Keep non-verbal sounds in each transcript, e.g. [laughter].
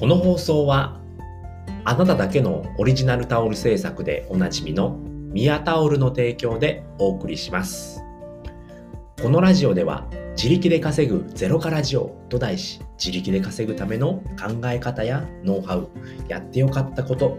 この放送はあなただけのオリジナルタオル制作でおなじみのミヤタオルの提供でお送りしますこのラジオでは自力で稼ぐゼロからジオと題し自力で稼ぐための考え方やノウハウやってよかったこと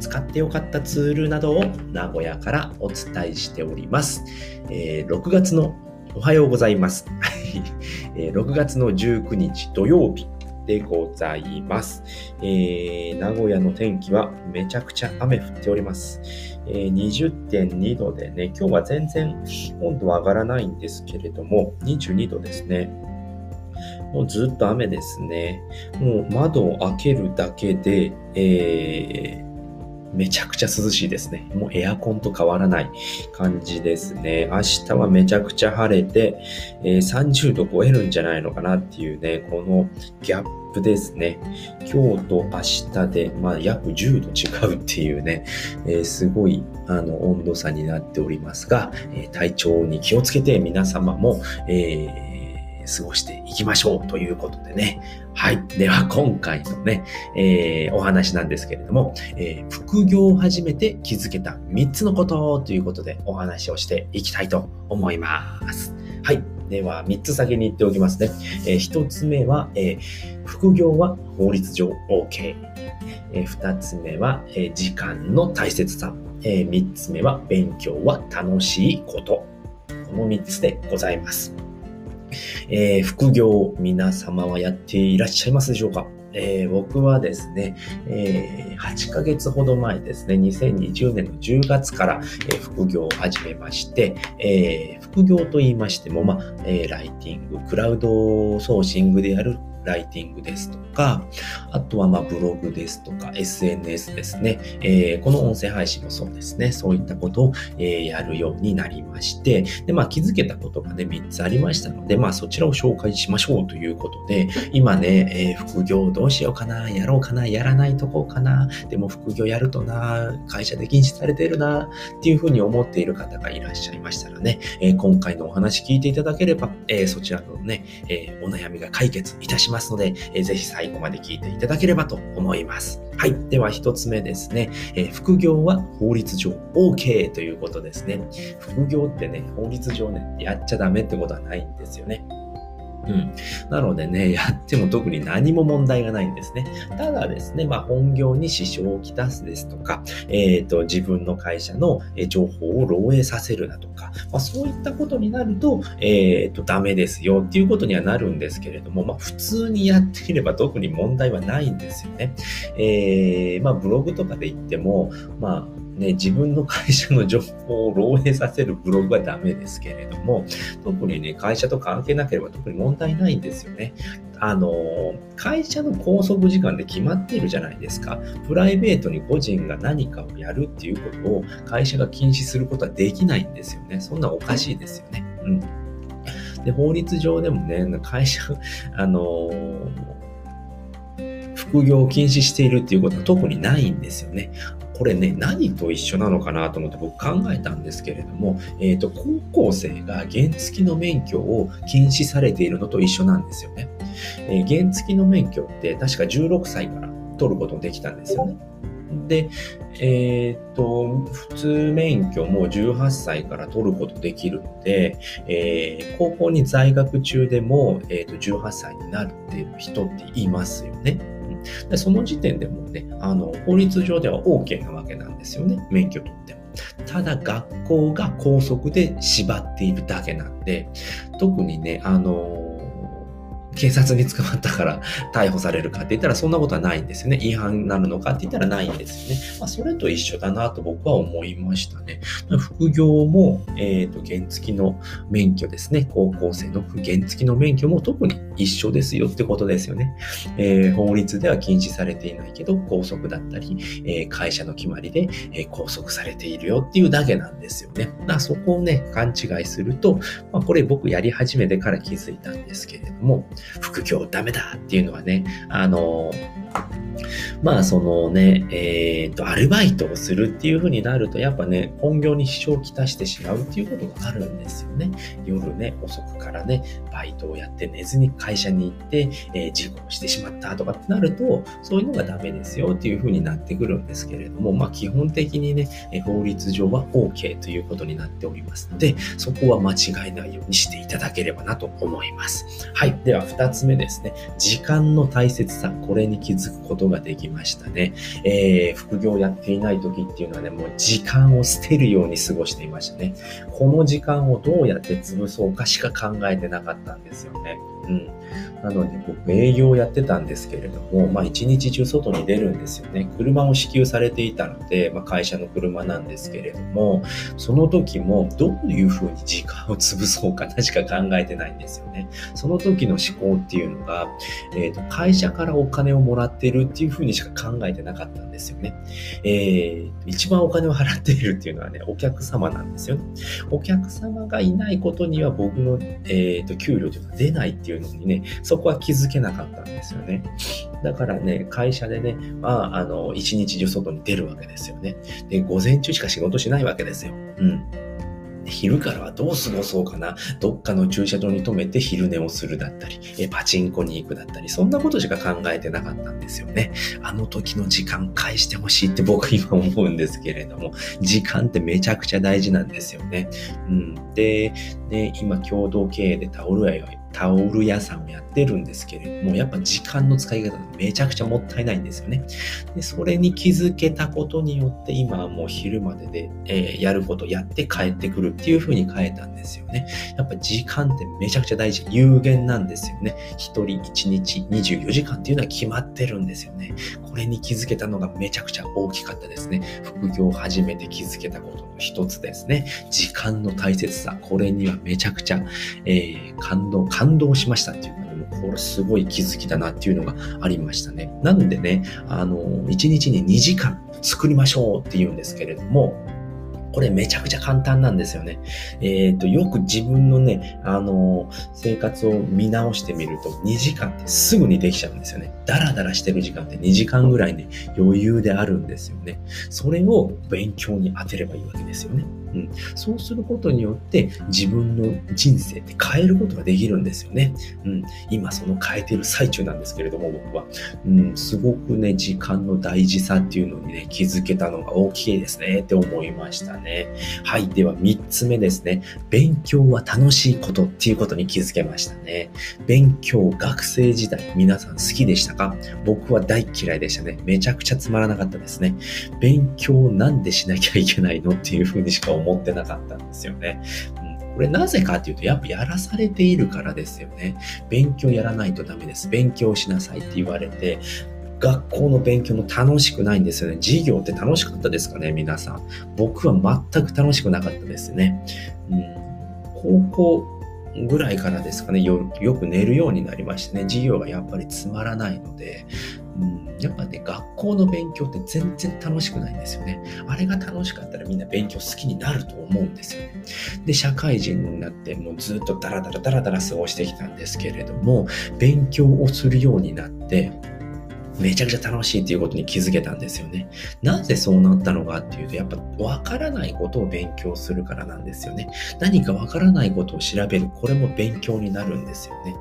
使ってよかったツールなどを名古屋からお伝えしております。えー、6月のおはようございます。[laughs] 6月の19日土曜日でございます。えー、名古屋の天気はめちゃくちゃ雨降っております。えー、20.2度でね、今日は全然温度は上がらないんですけれども、22度ですね。もうずっと雨ですね。もう窓を開けるだけで、えーめちゃくちゃ涼しいですね。もうエアコンと変わらない感じですね。明日はめちゃくちゃ晴れて、えー、30度超えるんじゃないのかなっていうね、このギャップですね。今日と明日で、まあ、約10度違うっていうね、えー、すごいあの温度差になっておりますが、えー、体調に気をつけて皆様も、えー過ごしていきましょうということでね。はい。では今回のね、えー、お話なんですけれども、えー、副業を始めて気づけた3つのことということでお話をしていきたいと思います。はい。では、3つ先に言っておきますね。えー、1つ目は、えー、副業は法律上 OK。えー、2つ目は、えー、時間の大切さ。えー、3つ目は、勉強は楽しいこと。この3つでございます。えー、副業、皆様はやっていらっしゃいますでしょうか？えー、僕はですね、えー、8ヶ月ほど前ですね、2020年の10月から、えー、副業を始めまして、え副業と言いましても、まあえライティング、クラウドソーシングでやるライティングですとか、あとはまブログですとか、SNS ですね、えー、この音声配信もそうですね、そういったことを、え、やるようになりまして、で、まあ気づけたことがね、3つありましたので、まあそちらを紹介しましょうということで、今ね、えー、副業どうしようかな、やろうかな、やらないとこうかな、でも副業やるとな、会社で禁止されてるな、っていうふうに思っている方がいらっしゃいましたらね、え今回のお話聞いていただければ、えそちらのね、えお悩みが解決いたします。ますので、えー、ぜひ最後まで聞いていただければと思います。はい。では一つ目ですね。えー、副業は法律上 OK ということですね。副業ってね、法律上ね、やっちゃダメってことはないんですよね。うん。なのでね、[laughs] やっても特に何も問題がないんですね。ただですね、まあ、本業に支障をきたすですとか、えっ、ー、と、自分の会社の情報を漏洩させるだとか、まあ、そういったことになると、えっ、ー、と、ダメですよっていうことにはなるんですけれども、まあ、普通にやっていれば特に問題はないんですよね。えー、まあ、ブログとかで言っても、まあ、ね、自分の会社の情報を漏洩させるブログはダメですけれども、特にね、会社と関係なければ特に問題ないんですよね。あの、会社の拘束時間で決まっているじゃないですか。プライベートに個人が何かをやるっていうことを会社が禁止することはできないんですよね。そんなおかしいですよね。うん。で、法律上でもね、会社、あの副業を禁止しているっていうことは特にないんですよね。これね、何と一緒なのかなと思って僕考えたんですけれども、えっ、ー、と、高校生が原付の免許を禁止されているのと一緒なんですよね。えー、原付の免許って確か16歳から取ることできたんですよね。で、えっ、ー、と、普通免許も18歳から取ることできるので、えー、高校に在学中でも、えーと、18歳になるっていう人っていますよね。でその時点でもうね、あの、法律上では OK なわけなんですよね。免許取っても。ただ学校が校則で縛っているだけなんで、特にね、あの警察に捕まったから逮捕されるかって言ったらそんなことはないんですよね。違反になるのかって言ったらないんですよね。まあ、それと一緒だなと僕は思いましたね。副業も、えっ、ー、と、原付の免許ですね。高校生の原付の免許も特に一緒ですよってことですよね。えー、法律では禁止されていないけど、拘束だったり、えー、会社の決まりで、え拘束されているよっていうだけなんですよね。まあ、そこをね、勘違いすると、まあ、これ僕やり始めてから気づいたんですけれども、副業ダメだっていうのはね、あの、まあそのね、えっ、と、アルバイトをするっていう風になると、やっぱね、本業に支障をきたしてしまうっていうことがあるんですよね。夜ね、遅くからね、バイトをやって寝ずに会社に行って、えー、事故をしてしまったとかってなると、そういうのがダメですよっていう風になってくるんですけれども、まあ基本的にね、法律上は OK ということになっておりますので、そこは間違いないようにしていただければなと思います。はい。では二つ目ですね。時間の大切さ、これに気づくことができましたね。えー、副業やっていない時っていうのはね、もう時間を捨てるように過ごしていましたね。この時間をどうやって潰そうかしか考えてなかったんですよね。うん。なので僕営業をやってたんですけれども、まあ一日中外に出るんですよね。車を支給されていたので、まあ会社の車なんですけれども、その時もどういうふうに時間を潰そうか [laughs] なしか考えてないんですよね。その時の思考っていうのが、えっ、ー、と、会社からお金をもらってるっていうふうにしか考えてなかったんですよね。えー、一番お金を払っているっていうのはね、お客様なんですよね。お客様がいないことには僕の、えっ、ー、と、給料というのは出ないっていうていうのにね、そこは気づけなかったんですよね。だからね、会社でね、まあ、あの、一日中外に出るわけですよね。で、午前中しか仕事しないわけですよ。うん。昼からはどう過ごそうかな。どっかの駐車場に止めて昼寝をするだったり、えパチンコに行くだったり、そんなことしか考えてなかったんですよね。あの時の時間返してほしいって僕今思うんですけれども、時間ってめちゃくちゃ大事なんですよね。うん。で、ね、今共同経営でタオル屋タオル屋さんをやってるんですけれども、やっぱ時間の使い方がめちゃくちゃもったいないんですよね。で、それに気づけたことによって、今はもう昼までで、えー、やることやって帰ってくるっていう風に変えたんですよね。やっぱ時間ってめちゃくちゃ大事。有限なんですよね。一人一日24時間っていうのは決まってるんですよね。これに気づけたのがめちゃくちゃ大きかったですね。副業を始めて気づけたことの一つですね。時間の大切さ。これにはめちゃくちゃ、えー、感動、感動感動しましたっていうか、もうこれすごい気づきだなっていうのがありましたね。なんでね、あの、1日に2時間作りましょうって言うんですけれども、これめちゃくちゃ簡単なんですよね。えっ、ー、と、よく自分のね、あの生活を見直してみると、2時間ってすぐにできちゃうんですよね。ダラダラしてる時間って2時間ぐらいね、余裕であるんですよね。それを勉強に当てればいいわけですよね。うん、そうすることによって自分の人生って変えることができるんですよね。うん、今その変えてる最中なんですけれども僕は、うん、すごくね時間の大事さっていうのにね気づけたのが大きいですねって思いましたね。はい。では3つ目ですね。勉強は楽しいことっていうことに気づけましたね。勉強学生時代皆さん好きでしたか？僕は大嫌いでしたね。めちゃくちゃつまらなかったですね。勉強なんでしなきゃいけないの？っていうふうにしか思思ってなかったんですよね。うん、これなぜかっていうと、やっぱやらされているからですよね。勉強やらないとダメです。勉強しなさいって言われて、学校の勉強も楽しくないんですよね。授業って楽しかったですかね、皆さん。僕は全く楽しくなかったですね。うん、高校ぐらいからですかねよ、よく寝るようになりましてね、授業がやっぱりつまらないので、うん、やっぱね、学校の勉強って全然楽しくないんですよね。あれが楽しかったらみんな勉強好きになると思うんですよね。で、社会人になってもうずっとダラダラダラダラ過ごしてきたんですけれども、勉強をするようになって、めちゃくちゃ楽しいっていうことに気づけたんですよね。なぜそうなったのかっていうと、やっぱわからないことを勉強するからなんですよね。何かわからないことを調べる。これも勉強になるんですよね。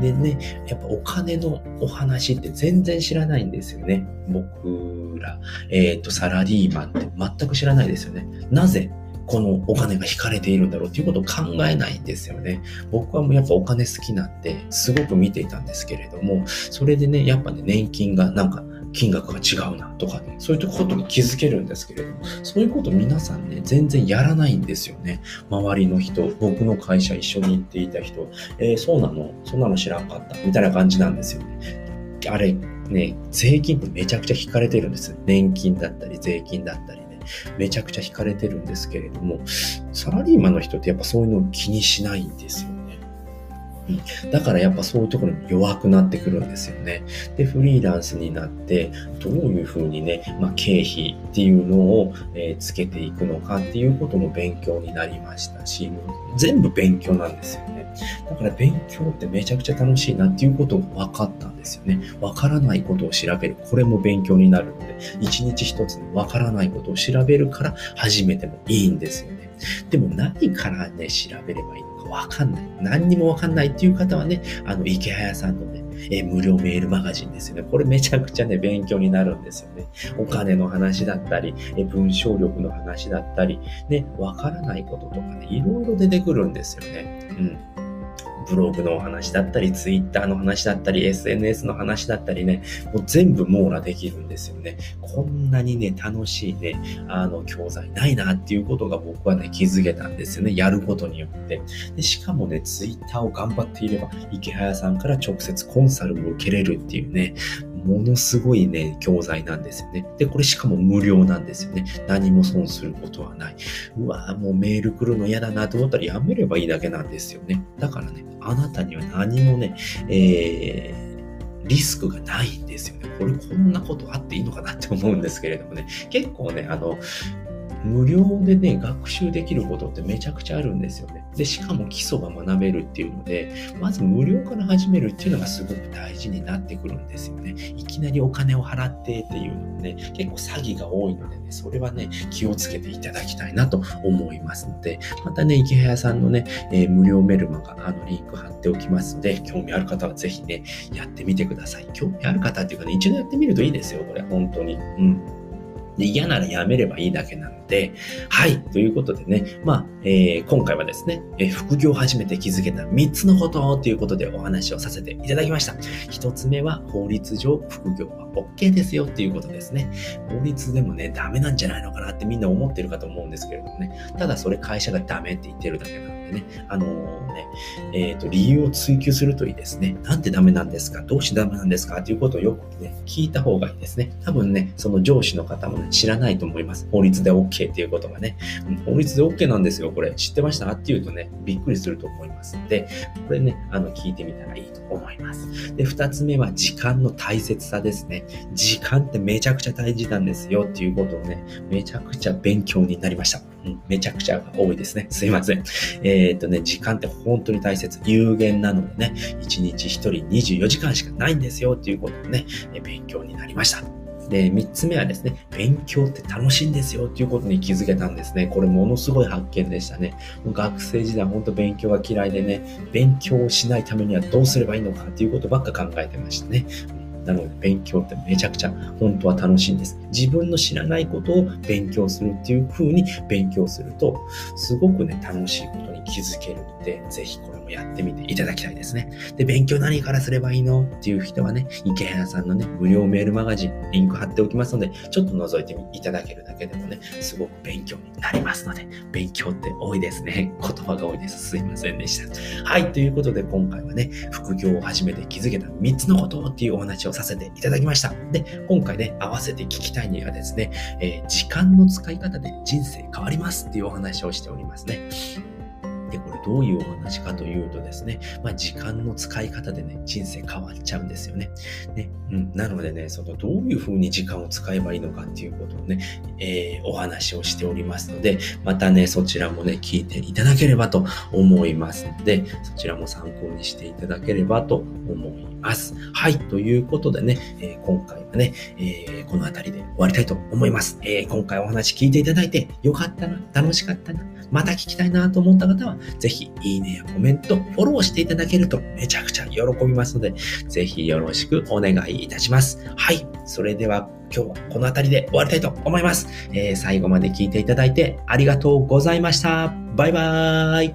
でね、やっぱお金のお話って全然知らないんですよね。僕ら、えっ、ー、と、サラリーマンって全く知らないですよね。なぜこのお金が引かれているんだろうっていうことを考えないんですよね。僕はもうやっぱお金好きなんで、すごく見ていたんですけれども、それでね、やっぱね、年金がなんか金額が違うなとかね、そういうことに気づけるんですけれども、そういうこと皆さんね、全然やらないんですよね。周りの人、僕の会社一緒に行っていた人、えー、そうなの？そんなの知らんかった？みたいな感じなんですよね。あれ、ね、税金ってめちゃくちゃ引かれてるんです。年金だったり、税金だったり。めちゃくちゃ惹かれてるんですけれども、サラリーマンの人ってやっぱそういうの気にしないんですよ。だからやっぱそういうところに弱くなってくるんですよね。で、フリーランスになって、どういうふうにね、まあ、経費っていうのを、え、つけていくのかっていうことも勉強になりましたし、全部勉強なんですよね。だから勉強ってめちゃくちゃ楽しいなっていうことを分かったんですよね。分からないことを調べる。これも勉強になるので、一日一つに分からないことを調べるから始めてもいいんですよね。でも何からね、調べればいいわかんない。何にもわかんないっていう方はね、あの、池早さんのね、え無料メールマガジンですよね。これめちゃくちゃね、勉強になるんですよね。お金の話だったり、え文章力の話だったり、ね、わからないこととかね、いろいろ出てくるんですよね。うん。ブログのお話だったり、ツイッターの話だったり、SNS の話だったりね、もう全部網羅できるんですよね。こんなにね、楽しいね、あの、教材ないなっていうことが僕はね、気づけたんですよね。やることによって。でしかもね、ツイッターを頑張っていれば、池早さんから直接コンサルを受けれるっていうね、ものすごいね、教材なんですよね。で、これしかも無料なんですよね。何も損することはない。うわもうメール来るの嫌だなと思ったらやめればいいだけなんですよね。だからね、あなたには何もね、えー、リスクがないんですよね。これこんなことあっていいのかなって思うんですけれどもね。結構ね、あの、無料でね、学習できることってめちゃくちゃあるんですよね。で、しかも基礎が学べるっていうので、まず無料から始めるっていうのがすごく大事になってくるんですよね。いきなりお金を払ってっていうのもね、結構詐欺が多いのでね、それはね、気をつけていただきたいなと思いますので、またね、池早さんのね、えー、無料メルマガ、あの、リンク貼っておきますので、興味ある方はぜひね、やってみてください。興味ある方っていうかね、一度やってみるといいですよ、これ、本当に。うん。で嫌ならやめればいいだけなので、はい。ということでね、まあ、えー、今回はですね、えー、副業を始めて気づけた3つのことということでお話をさせていただきました。1つ目は法律上副業は OK ですよっていうことですね。法律でもね、ダメなんじゃないのかなってみんな思ってるかと思うんですけれどもね、ただそれ会社がダメって言ってるだけなのね、あの、ね、えっ、ー、と、理由を追求するといいですね。なんでダメなんですか？どうしてダメなんですか？っていうことをよくね、聞いた方がいいですね。多分ね、その上司の方もね、知らないと思います。法律で OK っていうことがね。法律で OK なんですよ、これ。知ってました？って言うとね、びっくりすると思いますので、これね、あの、聞いてみたらいいと思います。で、二つ目は時間の大切さですね。時間ってめちゃくちゃ大事なんですよっていうことをね、めちゃくちゃ勉強になりました。うん、めちゃくちゃ多いですね。すいません。えー、っとね、時間って本当に大切。有限なのでね、1日1人24時間しかないんですよっていうことをね、勉強になりました。で、三つ目はですね、勉強って楽しいんですよっていうことに気づけたんですね。これものすごい発見でしたね。学生時代本当勉強が嫌いでね、勉強をしないためにはどうすればいいのかっていうことばっか考えてましたね。なので勉強ってめちゃくちゃ本当は楽しいんです。自分の知らないことを勉強するっていう風に勉強すると、すごくね、楽しいこと気づけるので、ぜひこれもやってみていただきたいですね。で、勉強何からすればいいのっていう人はね、池原さんのね、無料メールマガジン、リンク貼っておきますので、ちょっと覗いていただけるだけでもね、すごく勉強になりますので、勉強って多いですね。[laughs] 言葉が多いです。すいませんでした。はい、ということで今回はね、副業を始めて気づけた3つのことっていうお話をさせていただきました。で、今回ね、合わせて聞きたいにはですね、えー、時間の使い方で人生変わりますっていうお話をしておりますね。で、これどういうお話かというとですね、まあ、時間の使い方でね、人生変わっちゃうんですよね。ね、うん。なのでね、そのどういうふうに時間を使えばいいのかっていうことをね、えー、お話をしておりますので、またね、そちらもね、聞いていただければと思いますので、そちらも参考にしていただければと思います。はい、ということでね、えー、今回はね、えー、この辺りで終わりたいと思います。え今回お話聞いていただいてよかったな、楽しかったな、また聞きたいなと思った方は、ぜひ、いいねやコメント、フォローしていただけるとめちゃくちゃ喜びますので、ぜひよろしくお願いいたします。はい。それでは、今日はこの辺りで終わりたいと思います。えー、最後まで聞いていただいてありがとうございました。バイバーイ。